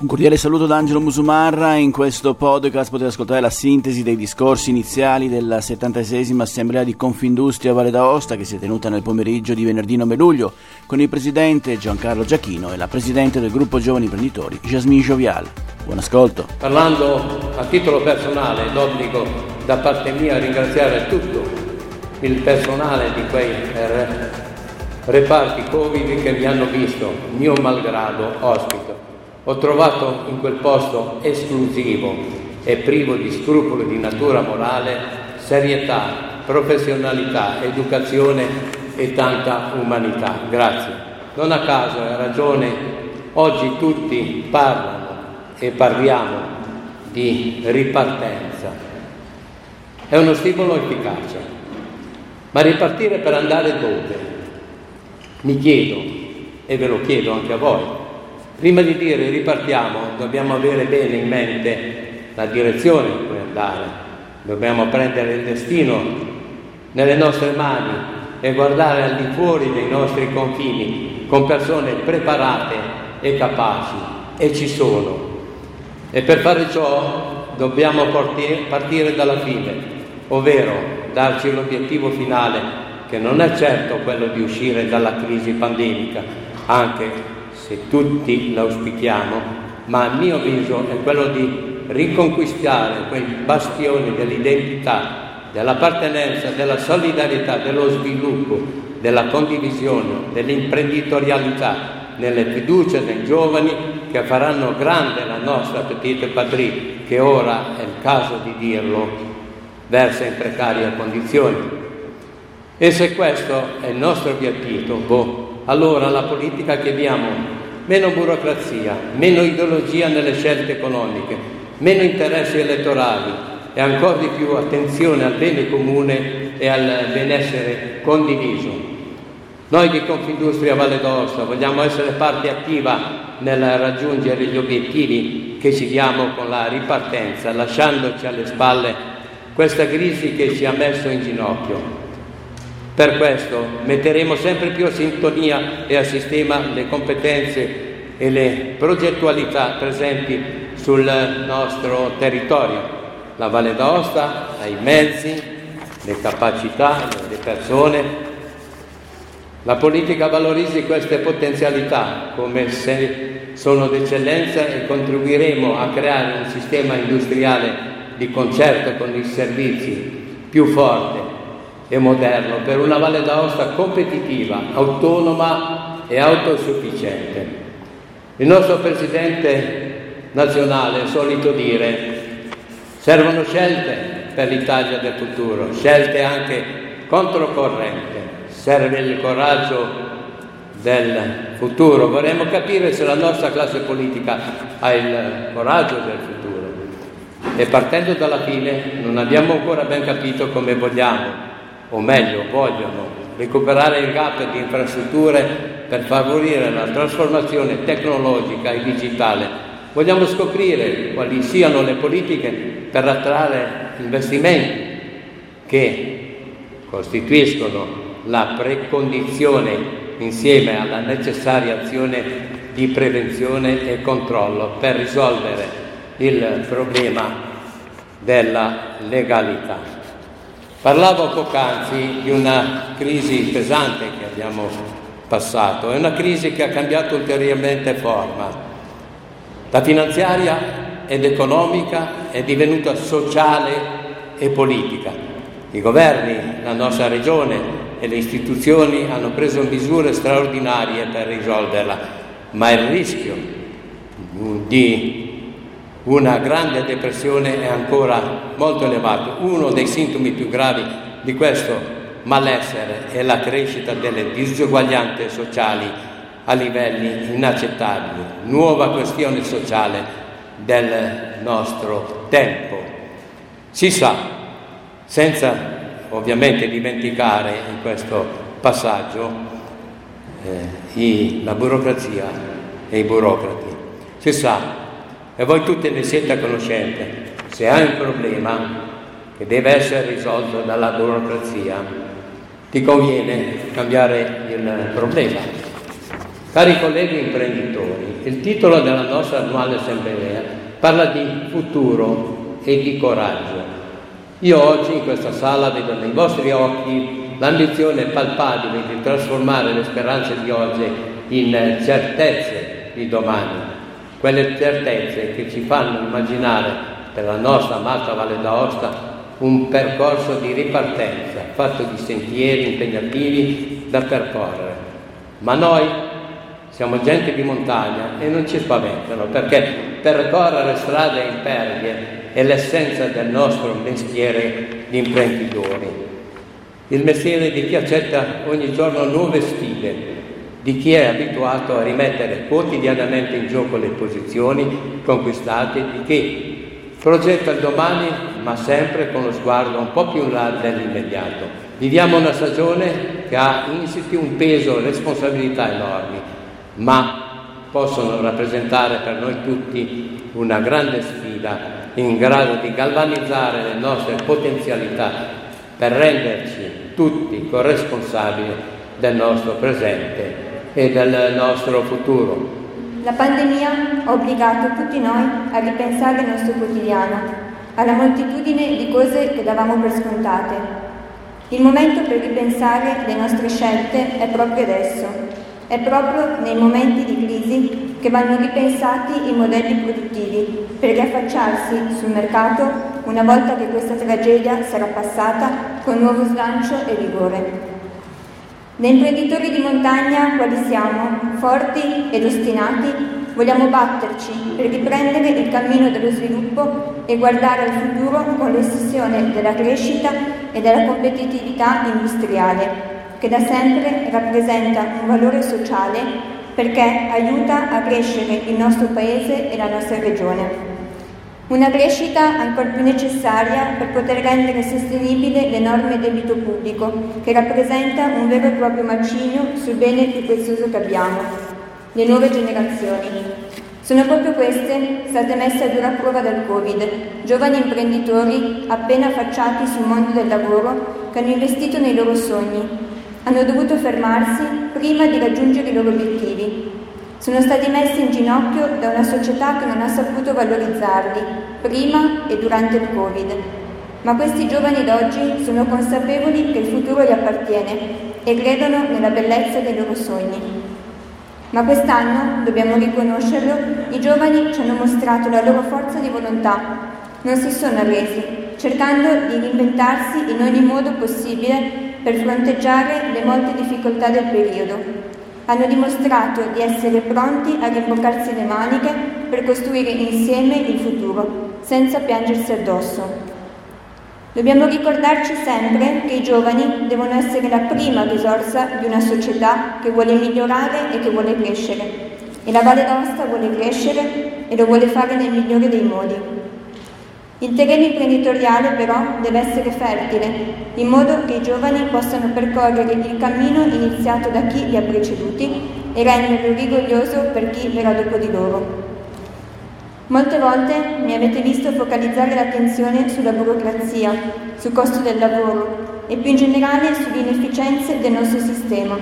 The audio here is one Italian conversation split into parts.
Un cordiale saluto da Angelo Musumarra. In questo podcast potete ascoltare la sintesi dei discorsi iniziali della 76esima Assemblea di Confindustria Valle d'Aosta che si è tenuta nel pomeriggio di venerdì 9 luglio con il presidente Giancarlo Giachino e la presidente del gruppo Giovani Imprenditori Jasmine Giovial. Buon ascolto. Parlando a titolo personale, d'obbligo da parte mia ringraziare tutto il personale di quei reparti Covid che mi hanno visto, mio malgrado, ospito ho trovato in quel posto esclusivo e privo di scrupoli di natura morale serietà, professionalità, educazione e tanta umanità. Grazie. Non a caso, ha ragione, oggi tutti parlano e parliamo di ripartenza. È uno stimolo efficace, ma ripartire per andare dove? Mi chiedo, e ve lo chiedo anche a voi, Prima di dire ripartiamo, dobbiamo avere bene in mente la direzione in cui andare, dobbiamo prendere il destino nelle nostre mani e guardare al di fuori dei nostri confini con persone preparate e capaci, e ci sono. E per fare ciò dobbiamo partire dalla fine, ovvero darci l'obiettivo finale, che non è certo quello di uscire dalla crisi pandemica, anche se tutti l'auspichiamo, ma a mio avviso è quello di riconquistare quei bastioni dell'identità, dell'appartenenza, della solidarietà, dello sviluppo, della condivisione, dell'imprenditorialità, nelle fiducia dei giovani che faranno grande la nostra petite patrie, che ora è il caso di dirlo, versa in precarie condizioni. E se questo è il nostro obiettivo, boh, allora la politica che abbiamo meno burocrazia, meno ideologia nelle scelte economiche, meno interessi elettorali e ancora di più attenzione al bene comune e al benessere condiviso. Noi di Confindustria Valle d'Aosta vogliamo essere parte attiva nel raggiungere gli obiettivi che ci diamo con la ripartenza, lasciandoci alle spalle questa crisi che ci ha messo in ginocchio. Per questo metteremo sempre più a sintonia e a sistema le competenze e le progettualità presenti sul nostro territorio. La Valle d'Aosta ha i mezzi, le capacità, le persone. La politica valorizzi queste potenzialità come se sono d'eccellenza e contribuiremo a creare un sistema industriale di concerto con i servizi più forte e moderno per una Valle d'Aosta competitiva, autonoma e autosufficiente. Il nostro Presidente nazionale è solito dire servono scelte per l'Italia del futuro, scelte anche controcorrente, serve il coraggio del futuro. Vorremmo capire se la nostra classe politica ha il coraggio del futuro. E partendo dalla fine non abbiamo ancora ben capito come vogliamo o meglio vogliono recuperare il gap di infrastrutture per favorire la trasformazione tecnologica e digitale. Vogliamo scoprire quali siano le politiche per attrarre investimenti che costituiscono la precondizione insieme alla necessaria azione di prevenzione e controllo per risolvere il problema della legalità. Parlavo poc'anzi di una crisi pesante che abbiamo passato, è una crisi che ha cambiato ulteriormente forma. La finanziaria ed economica è divenuta sociale e politica. I governi, la nostra regione e le istituzioni hanno preso misure straordinarie per risolverla, ma il rischio di una grande depressione è ancora molto elevato. Uno dei sintomi più gravi di questo malessere è la crescita delle disuguaglianze sociali a livelli inaccettabili, nuova questione sociale del nostro tempo. Si sa, senza ovviamente dimenticare in questo passaggio eh, i, la burocrazia e i burocrati, si sa e voi tutti ne siete a conoscenza. Se hai un problema che deve essere risolto dalla burocrazia, ti conviene cambiare il problema. Cari colleghi imprenditori, il titolo della nostra annuale assemblea parla di futuro e di coraggio. Io oggi in questa sala vedo nei vostri occhi l'ambizione palpabile di trasformare le speranze di oggi in certezze di domani, quelle certezze che ci fanno immaginare per la nostra amata Valle d'Aosta un percorso di ripartenza fatto di sentieri impegnativi da percorrere. Ma noi siamo gente di montagna e non ci spaventano perché percorrere strade impervie è l'essenza del nostro mestiere di imprenditori. Il mestiere di chi accetta ogni giorno nuove sfide, di chi è abituato a rimettere quotidianamente in gioco le posizioni conquistate, di chi progetta il domani ma sempre con lo sguardo un po' più in là dell'immediato. Viviamo una stagione che ha insiti un peso e responsabilità enormi, ma possono rappresentare per noi tutti una grande sfida in grado di galvanizzare le nostre potenzialità per renderci tutti corresponsabili del nostro presente e del nostro futuro. La pandemia ha obbligato tutti noi a ripensare il nostro quotidiano, alla moltitudine di cose che davamo per scontate. Il momento per ripensare le nostre scelte è proprio adesso. È proprio nei momenti di crisi che vanno ripensati i modelli produttivi per riaffacciarsi sul mercato una volta che questa tragedia sarà passata con nuovo slancio e vigore. Da imprenditori di montagna quali siamo, forti ed ostinati, vogliamo batterci per riprendere il cammino dello sviluppo e guardare al futuro con l'ossessione della crescita e della competitività industriale, che da sempre rappresenta un valore sociale perché aiuta a crescere il nostro paese e la nostra regione. Una crescita ancora più necessaria per poter rendere sostenibile l'enorme debito pubblico, che rappresenta un vero e proprio macigno sul bene più prezioso che abbiamo, le nuove generazioni. Sono proprio queste state messe a dura prova dal Covid, giovani imprenditori appena affacciati sul mondo del lavoro che hanno investito nei loro sogni. Hanno dovuto fermarsi prima di raggiungere i loro obiettivi, sono stati messi in ginocchio da una società che non ha saputo valorizzarli, prima e durante il Covid. Ma questi giovani d'oggi sono consapevoli che il futuro gli appartiene e credono nella bellezza dei loro sogni. Ma quest'anno, dobbiamo riconoscerlo, i giovani ci hanno mostrato la loro forza di volontà. Non si sono arresi, cercando di reinventarsi in ogni modo possibile per fronteggiare le molte difficoltà del periodo hanno dimostrato di essere pronti a rimboccarsi le maniche per costruire insieme il futuro, senza piangersi addosso. Dobbiamo ricordarci sempre che i giovani devono essere la prima risorsa di una società che vuole migliorare e che vuole crescere. E la Valle d'Aosta vuole crescere e lo vuole fare nel migliore dei modi. Il terreno imprenditoriale però deve essere fertile, in modo che i giovani possano percorrere il cammino iniziato da chi li ha preceduti e renderlo rigoglioso per chi verrà dopo di loro. Molte volte mi avete visto focalizzare l'attenzione sulla burocrazia, sul costo del lavoro e più in generale sulle inefficienze del nostro sistema.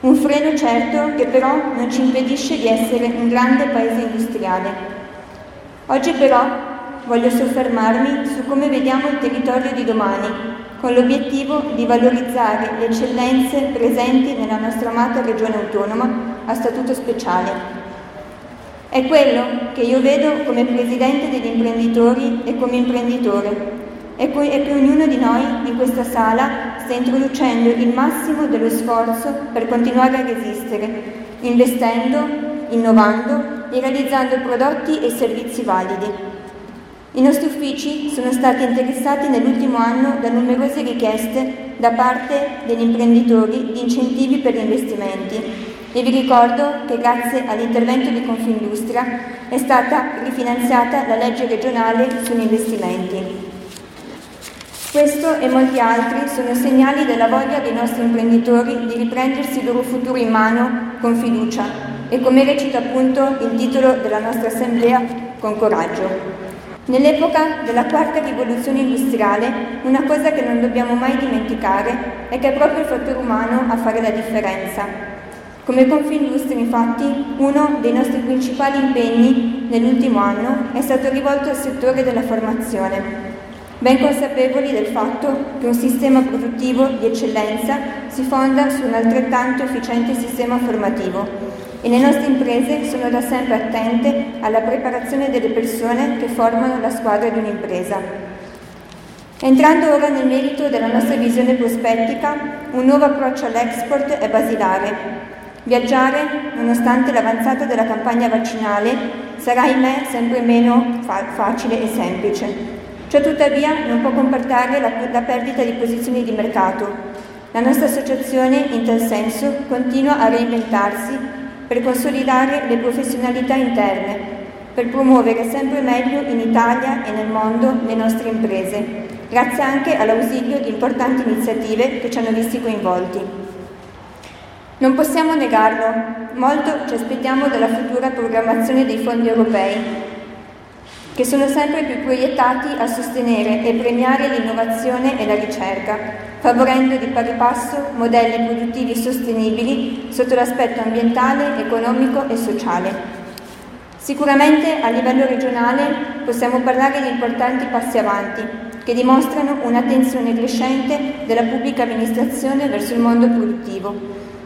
Un freno certo che però non ci impedisce di essere un grande paese industriale. Oggi però voglio soffermarmi su come vediamo il territorio di domani, con l'obiettivo di valorizzare le eccellenze presenti nella nostra amata regione autonoma a statuto speciale. È quello che io vedo come presidente degli imprenditori e come imprenditore e che ognuno di noi in questa sala sta introducendo il massimo dello sforzo per continuare a resistere, investendo, innovando e realizzando prodotti e servizi validi i nostri uffici sono stati interessati nell'ultimo anno da numerose richieste da parte degli imprenditori di incentivi per gli investimenti e vi ricordo che grazie all'intervento di Confindustria è stata rifinanziata la legge regionale sugli investimenti. Questo e molti altri sono segnali della voglia dei nostri imprenditori di riprendersi il loro futuro in mano con fiducia e come recita appunto il titolo della nostra assemblea, con coraggio. Nell'epoca della quarta rivoluzione industriale, una cosa che non dobbiamo mai dimenticare è che è proprio il fattore umano a fare la differenza. Come Confindustria, infatti, uno dei nostri principali impegni nell'ultimo anno è stato rivolto al settore della formazione, ben consapevoli del fatto che un sistema produttivo di eccellenza si fonda su un altrettanto efficiente sistema formativo e le nostre imprese sono da sempre attente alla preparazione delle persone che formano la squadra di un'impresa. Entrando ora nel merito della nostra visione prospettica, un nuovo approccio all'export è basilare Viaggiare, nonostante l'avanzata della campagna vaccinale, sarà ahimè sempre meno fa- facile e semplice. Ciò tuttavia non può comportare la, la perdita di posizioni di mercato. La nostra associazione, in tal senso, continua a reinventarsi per consolidare le professionalità interne, per promuovere sempre meglio in Italia e nel mondo le nostre imprese, grazie anche all'ausilio di importanti iniziative che ci hanno visti coinvolti. Non possiamo negarlo, molto ci aspettiamo dalla futura programmazione dei fondi europei, che sono sempre più proiettati a sostenere e premiare l'innovazione e la ricerca, favorendo di pari passo modelli produttivi sostenibili sotto l'aspetto ambientale, economico e sociale. Sicuramente a livello regionale possiamo parlare di importanti passi avanti che dimostrano un'attenzione crescente della pubblica amministrazione verso il mondo produttivo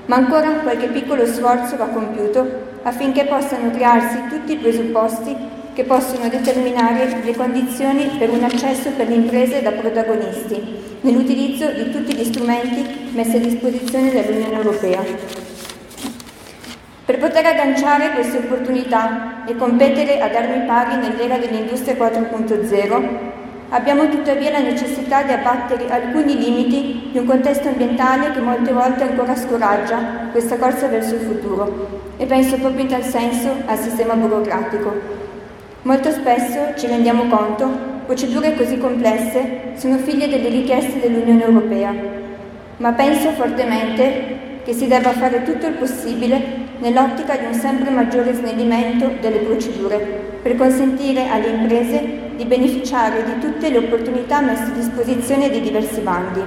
ma ancora qualche piccolo sforzo va compiuto affinché possano crearsi tutti i presupposti che possono determinare le condizioni per un accesso per le imprese da protagonisti nell'utilizzo di tutti gli strumenti messi a disposizione dall'Unione Europea. Per poter agganciare queste opportunità e competere ad armi pari nell'era dell'industria 4.0, Abbiamo tuttavia la necessità di abbattere alcuni limiti di un contesto ambientale che molte volte ancora scoraggia questa corsa verso il futuro e penso proprio in tal senso al sistema burocratico. Molto spesso ci rendiamo conto, procedure così complesse sono figlie delle richieste dell'Unione Europea, ma penso fortemente che si debba fare tutto il possibile nell'ottica di un sempre maggiore snellimento delle procedure per consentire alle imprese di beneficiare di tutte le opportunità messe a disposizione di diversi bandi.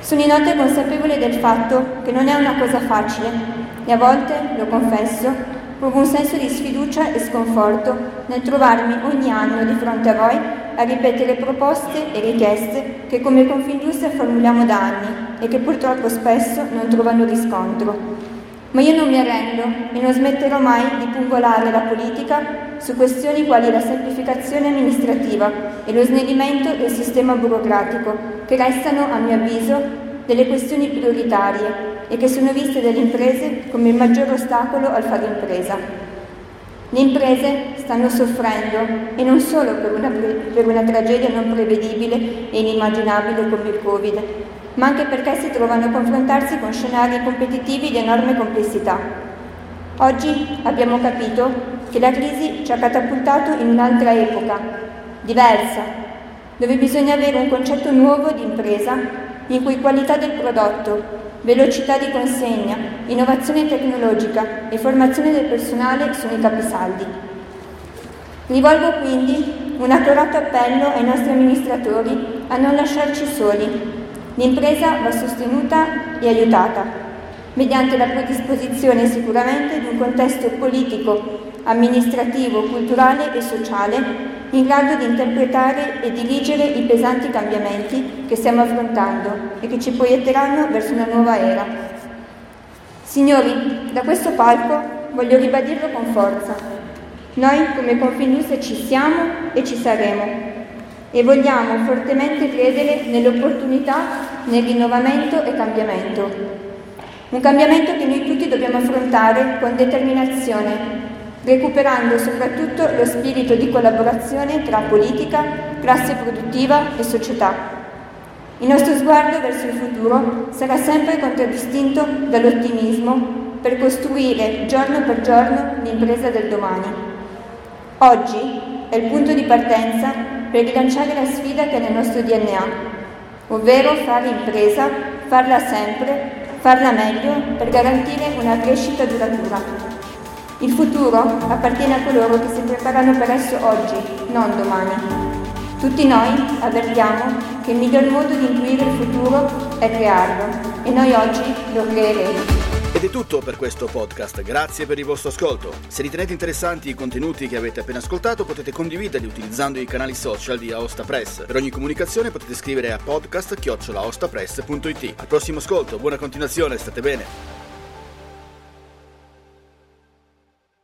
Sono inoltre consapevole del fatto che non è una cosa facile e a volte, lo confesso, provo un senso di sfiducia e sconforto nel trovarmi ogni anno di fronte a voi a ripetere proposte e richieste che come Confindustria formuliamo da anni e che purtroppo spesso non trovano riscontro. Ma io non mi arrendo e non smetterò mai di pungolare la politica su questioni quali la semplificazione amministrativa e lo snellimento del sistema burocratico, che restano, a mio avviso, delle questioni prioritarie e che sono viste dalle imprese come il maggior ostacolo al fare impresa. Le imprese stanno soffrendo e non solo per una, per una tragedia non prevedibile e inimmaginabile come il Covid, ma anche perché si trovano a confrontarsi con scenari competitivi di enorme complessità. Oggi abbiamo capito che la crisi ci ha catapultato in un'altra epoca, diversa, dove bisogna avere un concetto nuovo di impresa in cui qualità del prodotto, velocità di consegna, innovazione tecnologica e formazione del personale sono i capisaldi. Rivolgo quindi un accorato appello ai nostri amministratori a non lasciarci soli. L'impresa va sostenuta e aiutata, mediante la predisposizione sicuramente di un contesto politico amministrativo, culturale e sociale in grado di interpretare e dirigere i pesanti cambiamenti che stiamo affrontando e che ci proietteranno verso una nuova era. Signori, da questo palco voglio ribadirlo con forza. Noi come Confindustria ci siamo e ci saremo e vogliamo fortemente credere nell'opportunità, nel rinnovamento e cambiamento. Un cambiamento che noi tutti dobbiamo affrontare con determinazione, recuperando soprattutto lo spirito di collaborazione tra politica, classe produttiva e società. Il nostro sguardo verso il futuro sarà sempre contraddistinto dall'ottimismo per costruire giorno per giorno l'impresa del domani. Oggi è il punto di partenza per rilanciare la sfida che è nel nostro DNA, ovvero fare impresa, farla sempre, farla meglio per garantire una crescita duratura. Il futuro appartiene a coloro che si preparano per esso oggi, non domani. Tutti noi avvertiamo che il miglior modo di intuire il futuro è crearlo e noi oggi lo creeremo. Ed è tutto per questo podcast, grazie per il vostro ascolto. Se ritenete interessanti i contenuti che avete appena ascoltato potete condividerli utilizzando i canali social di Aosta Press. Per ogni comunicazione potete scrivere a podcast-aostapress.it. Al prossimo ascolto, buona continuazione, state bene.